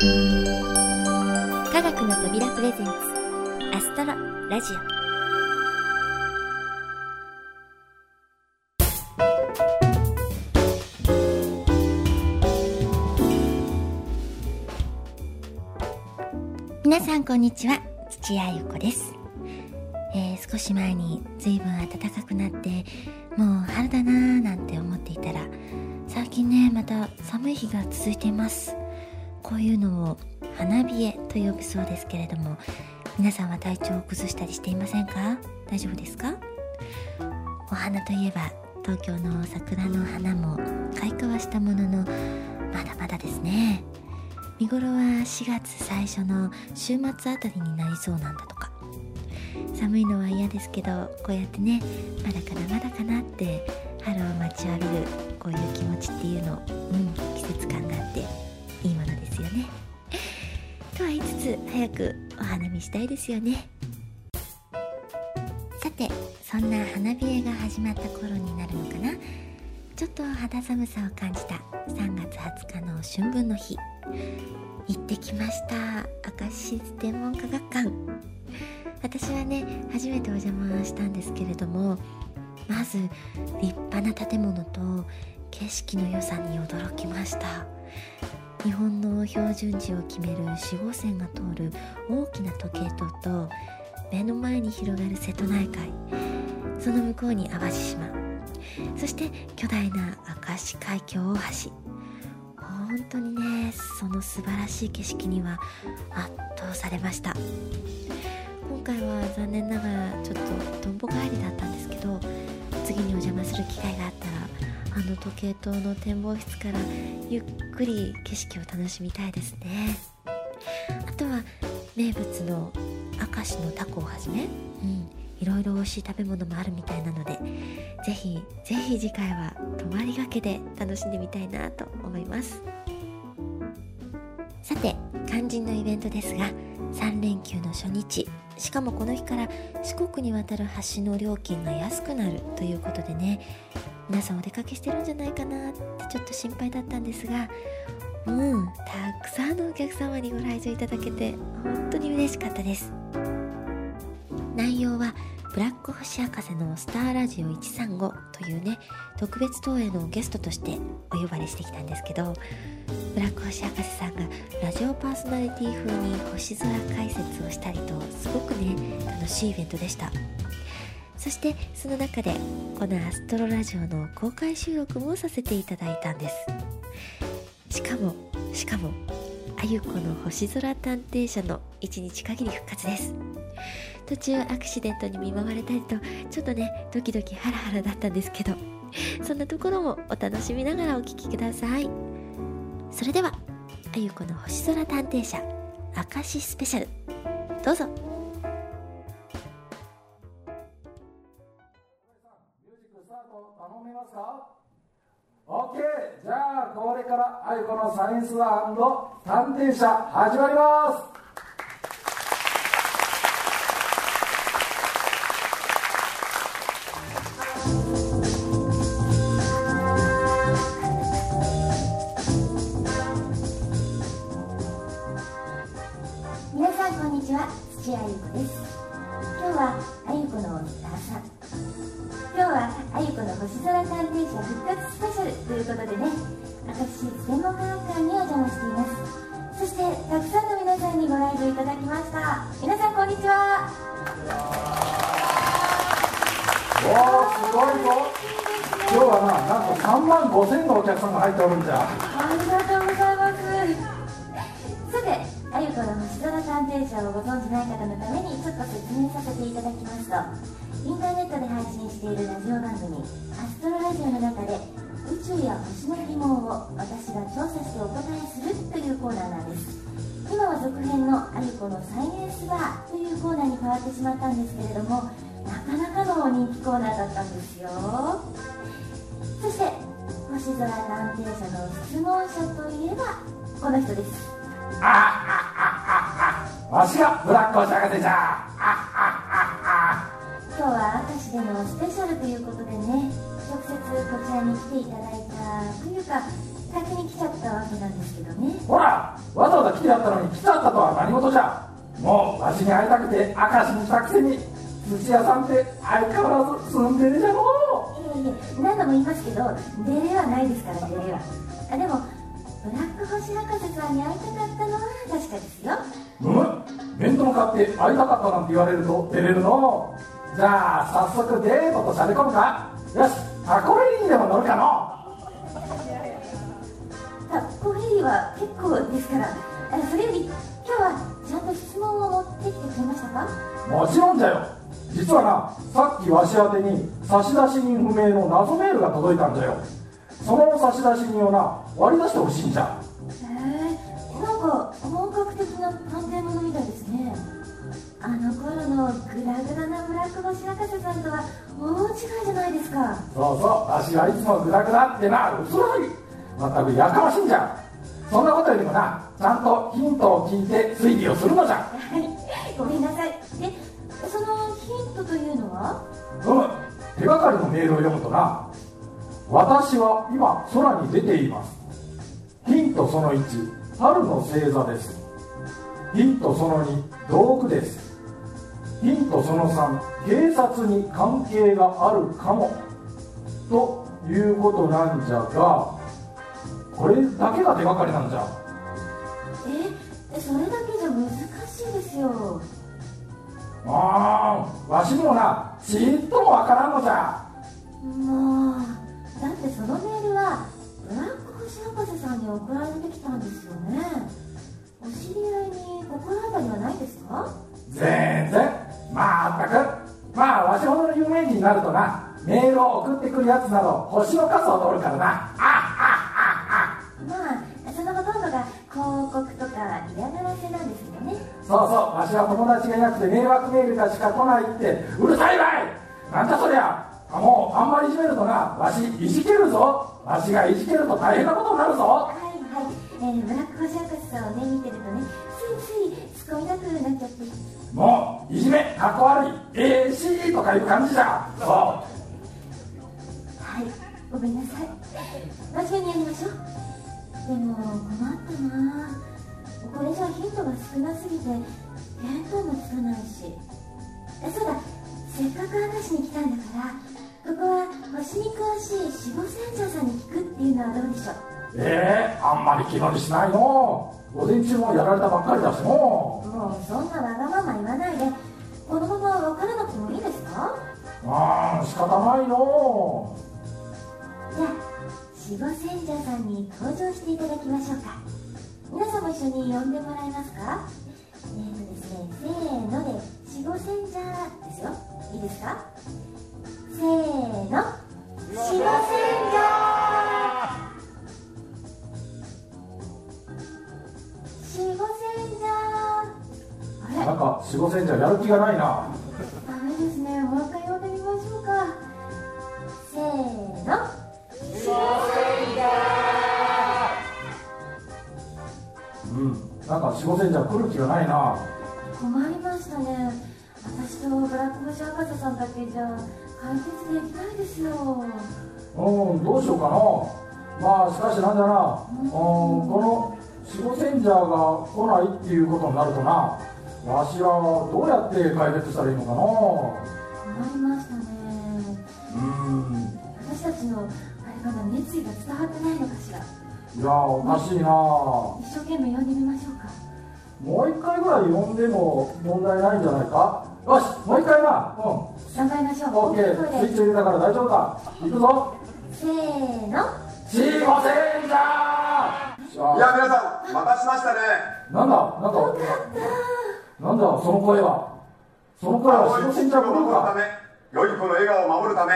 科学の扉プレゼンツアストロラジオ。皆さんこんにちは土屋ゆ子です、えー、少し前に随分暖かくなってもう春だなーなんて思っていたら最近ねまた寒い日が続いています。こういうのを花冷えと呼ぶそうですけれども皆さんは体調を崩したりしていませんか？大丈夫ですか？お花といえば東京の桜の花も開花はしたもののまだまだですね。見頃は4月最初の週末あたりになりそうなんだとか。寒いのは嫌ですけどこうやってねまだかなまだかなって春を待ちわびるこういう気持ちっていうのうん季節感があっていつつ早くお花見したいですよね。さてそんな花冷えが始まった頃になるのかな。ちょっと肌寒さを感じた3月20日の春分の日。行ってきました。明石天文科学館。私はね初めてお邪魔したんですけれどもまず立派な建物と景色の良さに驚きました。日本の標準時を決める4号線が通る大きな時計塔と目の前に広がる瀬戸内海。その向こうに淡路島。そして巨大な明石海峡大橋。本当にねその素晴らしい景色には圧倒されました。今回は残念ながらちょっととんぼ帰りだったんですけど次にお邪魔する機会があったあの時計塔の展望室からゆっくり景色を楽しみたいですね。あとは名物の明石のタコをはじめ、うん、いろいろ美味しい食べ物もあるみたいなのでぜひぜひ次回は泊まりがけで楽しんでみたいなと思います。さて肝心のイベントですが3連休の初日。しかもこの日から四国に渡る橋の料金が安くなるということでね皆さんお出かけしてるんじゃないかなってちょっと心配だったんですがうんたくさんのお客様にご来場いただけて本当に嬉しかったです。内容はブラック星博士のスターラジオ135というね特別投影のゲストとしてお呼ばれしてきたんですけどブラック星博士さんがラジオパーソナリティ風に星空解説をしたりとすごくね楽しいイベントでした。そしてその中でこのアストロラジオの公開収録もさせていただいたんです。しかもしかもあゆこの星空探偵社の1日限り復活です。途中アクシデントに見舞われたりとちょっとねドキドキハラハラだったんですけどそんなところもお楽しみながらお聴きください。それではあゆこの星空探偵社明石スペシャルどうぞ。はい、このサイエンスワールド探偵社始まります。みなさんこんにちは。土屋ゆ子です。今日はあゆこのスターさん今日はあゆこの星空探偵社復活スペシャルということでね明石市天文科学館にお邪魔していますそしてたくさんの皆さんにご来場いただきました。皆さんこんにちは。おーすごいぞ。今日はななんと3万5千のお客さんが入っておるんじゃ。ありがとう社をご存じない方のためにちょっと説明させていただきますとインターネットで配信しているラジオ番組「アストロラジオ」の中で宇宙や星の疑問を私が調査してお答えするというコーナーなんです今は続編の「あゆこのサイエンスバー」というコーナーに変わってしまったんですけれどもなかなかの人気コーナーだったんですよそして星空探偵社の質問者といえばこの人ですわしがブラックをじゃがじゃ。今日は明石でのスペシャルということでね直接こちらに来ていただいたというか先に来ちゃったわけなんですけどね。ほらわざわざ来てやったのに来ちゃったとは何事じゃ。もうわしに会いたくて明石に来たくせに土屋さんって相変わらず住んでるじゃのいえいえ何度も言いますけどデレはないですからデレは。あでもブラック星博士さんに会いたかったのは確かですようん。面と向かって会いたかったなんて言われると照れるの？じゃあ早速デートとしゃれ込むか。よし。タコレリにでも乗るかの。タコフェリーは結構ですから。あそれより今日はちゃんと質問を持ってきてくれましたか？もちろんじゃよ。実はなさっきわし宛てに差出人不明の謎メールが届いたんじゃよ。その差出人をな割り出してほしいんじゃ。へえなんか本格的な探偵ものみたいですね。あの頃のグラグラなブラック星博士さんとは大違いじゃないですか。そうそうわしはいつもグダグダってな嘘らいまったくやかましいんじゃ。そんなことよりもなちゃんとヒントを聞いて推理をするのじゃ。はい。ごめんなさい。でそのヒントというのは？うむ手がかりのメールを読むとな私は今空に出ています。ヒントその1春の星座です。ヒントその2道具です。ヒントその3警察に関係があるかも。ということなんじゃがこれだけが手がかりなんじゃ。えそれだけじゃ難しいですよ。ああわしにもなちっともわからんのじゃ。もうだってそのメールはブラック星博士さんに送られてきたんですよね。お知り合いに心当たりはないですか？全然。まったく。まあわしほどの有名人になるとなメールを送ってくるやつなど星の数を取るからな。あまあそのほとんどが広告とか嫌がらせなんですけどね。そうそう。わしは友達がいなくて迷惑メールがしか来ないってうるさいわい。なんだそりゃ。あもうあんまりいじめるとなわしいじけるぞ。わしがいじけると大変なことになるぞ。はい。はい、えー、ブラック星博士さんをね見てるとねついつい突っ込みたくなっちゃって。もういじめかっこ悪い。ええしとかいう感じじゃ。そはい。ごめんなさい。真面目にやりましょう。でも困ったなこれじゃヒントが少なすぎて見当もつかないし。えそうだ。せっかく明石に来たんだから星に詳しい守護船長さんに聞くっていうのはどうでしょう？うええあんまり気乗りしないの。午前中もやられたばっかりだしのもうそんなわがまま言わないで。このまま別れなくてもいいですか？ああ仕方ないのじゃあ守護船長さんに登場していただきましょうか。皆さんも一緒に呼んでもらえますか？えーとですねせーので守護船長ですよ。いいですか？せーの。守護船長守護船長あれ？なんか守護船じゃやる気がないな。ダメですね。もう一回呼んでみましょうか。せーの。うん。なんか守護船じゃ来る気がないな。困りましたね。私とブラック星博士さんだけじゃ解決できないですよ。うんどうしようかな。まあしかしなんだな。うんこの守護船者が来ないっていうことになるとな。わしはどうやって解決したらいいのか困りましたね。なうん私たちのあれかな熱意が伝わってないのかしら。いやおかしいな。も一生懸命呼んでみましょうか。う一回ぐらい呼んでも問題ないんじゃないか。よしもう一回な。うん頑張りましょう。オッケー。スイッチ入れたから大丈夫だ行くぞ。せーの。守護船者いや皆さん待たしましたね。なんだ？なんだ？なんだ？その声は。その声は守護船者ブルーか守るため良い子の笑顔を守るため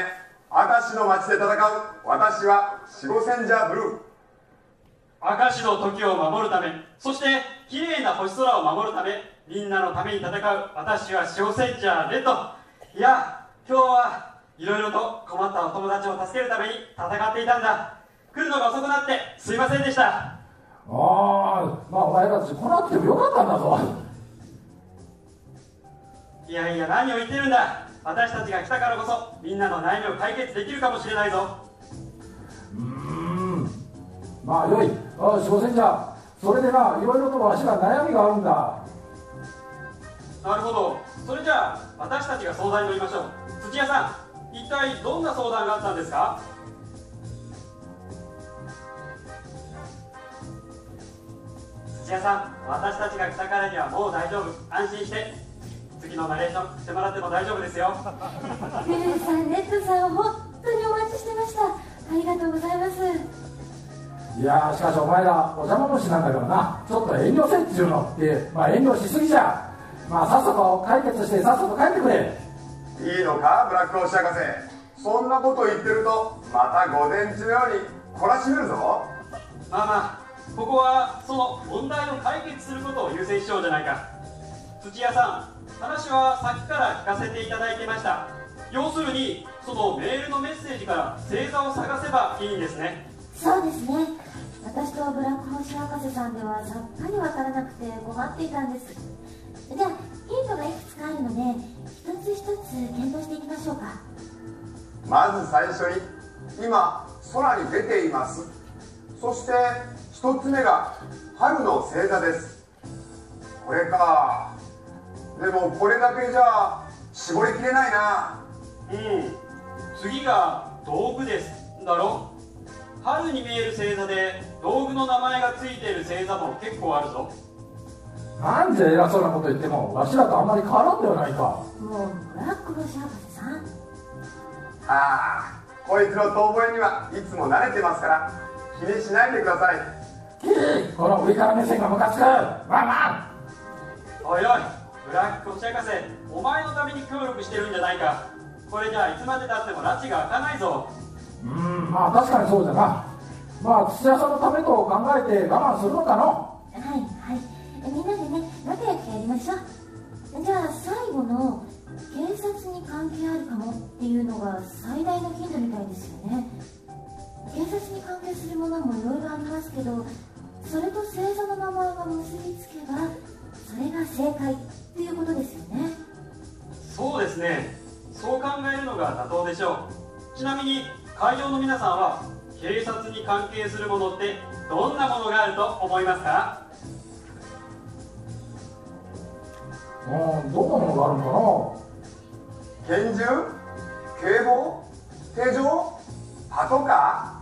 明石の街で戦う。私は守護戦者ブルー。明石の時を守るためそして綺麗な星空を守るためみんなのために戦う。私は守護センチャーレッドいや今日はいろいろと困ったお友達を助けるために戦っていたんだ。来るのが遅くなってすいませんでした。ああまあお前らたち来なくてもよかったんだぞ。いやいや何を言ってるんだ。私たちが来たからこそみんなの悩みを解決できるかもしれないぞ。うーん。まあよい。よしごせんじゃそれでないろいろとわしが悩みがあるんだ。なるほどそれじゃあ私たちが相談に乗りましょう。土屋さん一体どんな相談があったんですか？土屋さん私たちが来たからにはもう大丈夫。安心して。次のナレーションしてもらっても大丈夫ですよ。ルルさんレッドさん本当にお待ちしてました。ありがとうございます。いやーしかしお前らお邪魔虫なんだけどなちょっと遠慮せっちゅうのってまあ遠慮しすぎじゃまあさっさと解決してさっさと帰ってくれ。いいのかブラック星博士そんなこと言ってるとまた午前中のように懲らしめるぞ。まあまあここはその問題を解決することを優先しようじゃないか。土屋さん話はさっきから聞かせていただいてました。要するにそのメールのメッセージから星座を探せばいいんですね。そうですね。私とブラック星博士さんではさっぱりわからなくて困っていたんですじゃあヒントがいくつかあるので一つ一つ検討していきましょうか。まず最初に今空に出ています。そして一つ目が春の星座です。これか。でもこれだけじゃ絞りきれないな。うん。次が道具です。だろ？春に見える星座で道具の名前がついている星座も結構あるぞなんで偉そうなこと言ってもわしらとあんまり変わらんではないか。もうブラック星博士さん。ああこいつの遠吠えにはいつも慣れてますから気にしないでください。この上から目線がムカつく。ワンワおいおいブラック星博士お前のために協力してるんじゃないか。これじゃあいつまでたっても拉致が開かないぞ。ンうんまあ確かにそうじゃな。まあ土屋さんのためと考えて我慢するのかの。はいみんなでね仲良くやりましょう。じゃあ最後の警察に関係あるかもっていうのが最大のヒントみたいですよね。警察に関係するものもいろいろありますけどそれと星座の名前が結びつけばそれが正解っていうことですよね。そうですね。そう考えるのが妥当でしょう。ちなみに会場の皆さんは警察に関係するものってどんなものがあると思いますか？うんどんなものがあるの拳銃？警棒？手錠？パトカ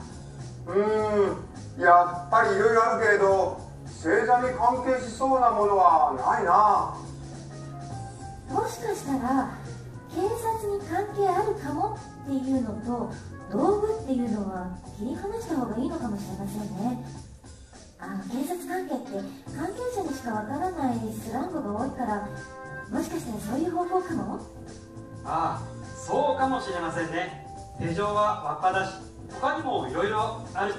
ーうーんやっぱりいろいろあるけれど星座に関係しそうなものはないな。もしかしたら警察に関係あるかもっていうのと道具っていうのは切り離した方がいいのかもしれませんねあ警察関係って関係者にしかわからないスラングが多いからもしかしたらそういう方法かも？ああそうかもしれませんね。手錠はわっぱだし他にもいろいろある。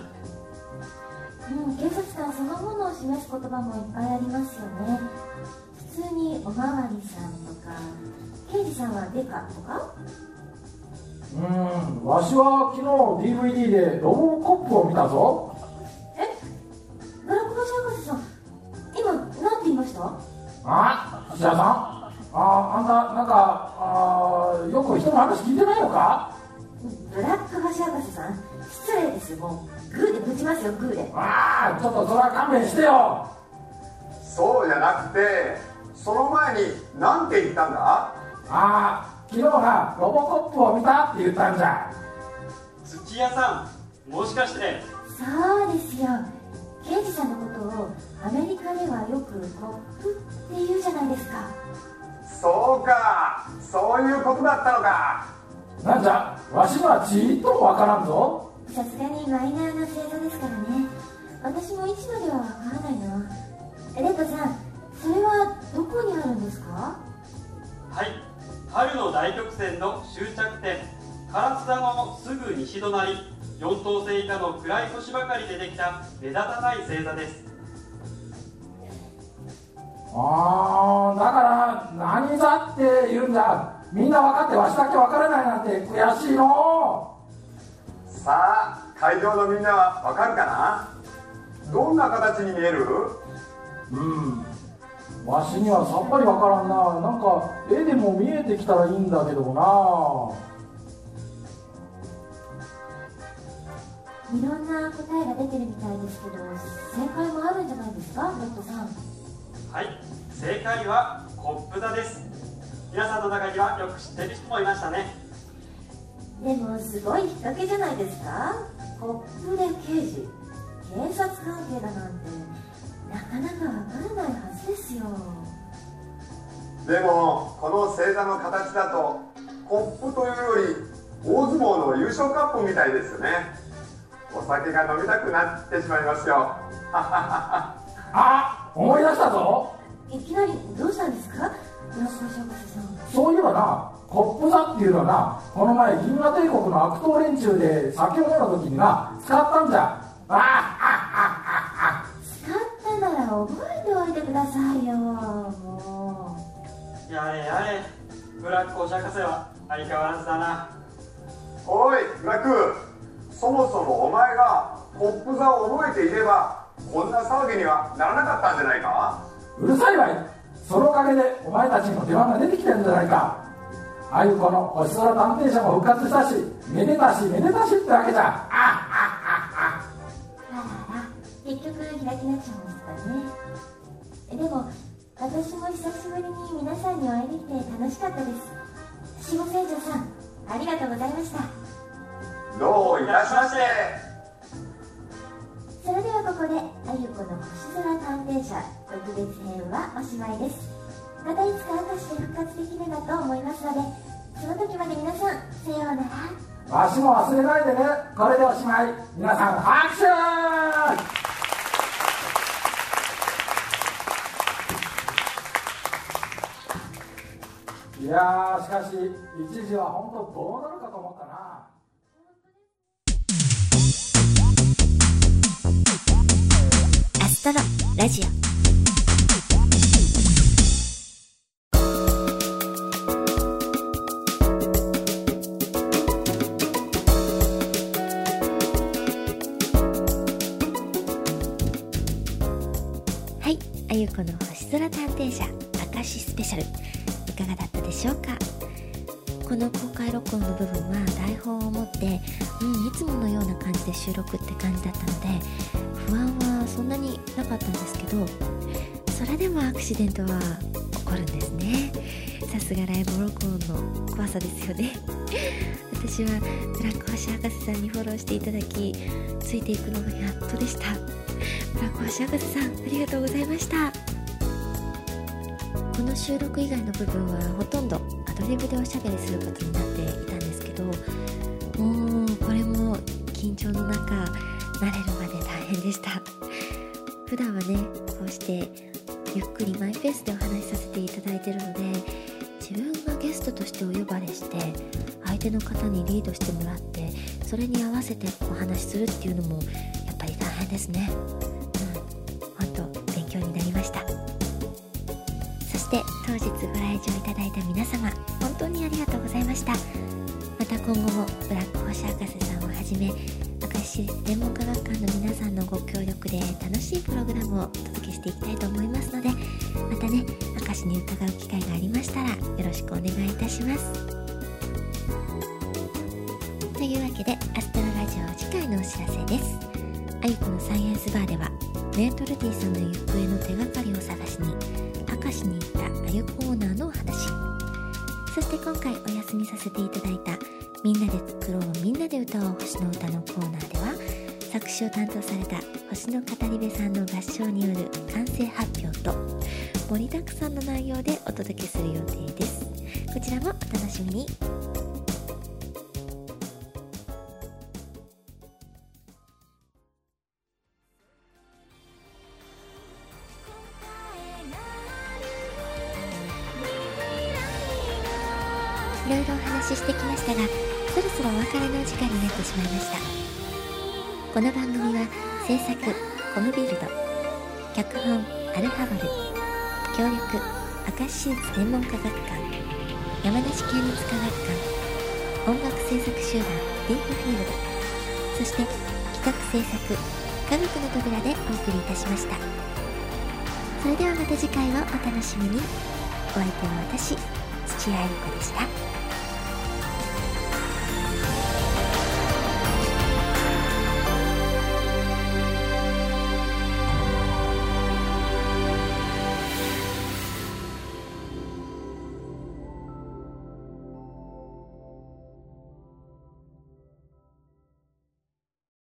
うん警察官そのものを示す言葉もいっぱいありますよね。普通におまわりさんとか刑事さんはデカとか？うんわしは昨日 DVD でロボコップを見たぞあ土屋さん？ああんたなんかあよく人の話聞いてないのか？ブラック星博士さん失礼です。もうグーでぶちますよグーで。ああちょっとそれは勘弁してよ。そうじゃなくてその前に何て言ったんだ？ああ昨日なロボコップを見たって言ったんじゃ。土屋さんもしかして。そうですよ。刑事さんのことをアメリカではよくコップって言うじゃないですか。そうか。そういうことだったのか。なんじゃわしにはちーっともわからんぞ。さすがにマイナーな星座ですからね。私も位置まではわからないな。レッドさんそれはどこにあるんですか？はい。春の大曲線の終着点。唐津田のすぐ西隣。4等星以下の暗い星ばかりでできた目立たない星座ですああだから何座って言うんじゃみんな分かってわしだけ分からないなんて悔しいの。さあ会場のみんなはわかるかな？どんな形に見える？うん。わしにはさっぱり分からんな。なんか絵でも見えてきたらいいんだけどな。いろんな答えが出てるみたいですけど正解もあるんじゃないですかレッドさんはい。正解はコップ座です。皆さんの中にはよく知ってる人もいましたね。でもすごい引っ掛けじゃないですか。コップで刑事警察関係だなんてなかなかわからないはずですよ。でもこの星座の形だとコップというより大相撲の優勝カップみたいですよね。お酒が飲みたくなってしまいますよ。あ思い出したぞ。いきなりどうしたんですか？ブラックシャ博士さん。そういえばなコップ座っていうのはなこの前銀河帝国の悪党連中で酒を飲んだ時にな使ったんじゃ。ああ使ったなら覚えておいてくださいよ。もやれやれ。ブラックお釈迦世は相変わらずだな。おいブラック。そもそもお前がコップ座を覚えていればこんな騒ぎにはならなかったんじゃないか？うるさいわい。そのおかげでお前たちの出番が出てきてるんじゃないか。あゆこの星空探偵社も復活したしめでたしめでたしってわけじゃ。あうあらら結局開きなっちゃうんですかね。でも私も久しぶりに皆さんにお会いできて楽しかったです。下聖女さんありがとうございました。どういたしましてそれではここであゆこの星空探偵社特別編はおしまいです。またいつか明石で復活できればと思いますのでその時まで皆さんさようなら。わしも忘れないでね。これでおしまい。皆さん拍手！いやーしかし一時は本当どうなるかと思ったな。アストロラジオ。はいあゆこの星空探偵社明石スペシャル。いかがだったでしょうか？この公開録音の部分は台本を持って、うん、いつものような感じで収録って感じだったので不安はそんなになかったんですけどそれでもアクシデントは起こるんですね。さすがライブ録音の怖さですよね。私はブラック星博士さんにフォローしていただきついていくのがやっとでした。ブラック星博士さんありがとうございました。この収録以外の部分はほとんどアドリブでおしゃべりすることになっていたんですけどもうこれも緊張の中慣れる変でした。普段はねこうしてゆっくりマイペースでお話しさせていただいてるので自分がゲストとしてお呼ばれして相手の方にリードしてもらってそれに合わせてお話しするっていうのもやっぱり大変ですね。うん。本当勉強になりました。そして当日ご来場いただいた皆様本当にありがとうございました。また今後もブラック星博士さんをはじめ明石市立天文科学館の皆さんのご協力で楽しいプログラムをお届けしていきたいと思いますのでまたね明石に伺う機会がありましたらよろしくお願いいたします。というわけでアストロラジオ次回のお知らせです。あゆこのサイエンスバーではメートルディさんの行方の手がかりを探しに明石に行ったあゆコーナーのお話。そして今回お休みさせていただいた「みんなで作ろうみんなで歌おう星の歌」のコーナーでは作詞を担当された星の語り部さんの合唱による完成発表と盛りだくさんの内容でお届けする予定です。こちらもお楽しみに。そろそろお時間になってしまいました。この番組は制作コムビルド脚本アルファボル協力明石市立天文科学館山梨県立科学館音楽制作集団ディープフィールドそして企画制作科学の扉でお送りいたしました。それではまた次回をお楽しみに。お相手は私土屋ゆ子でした。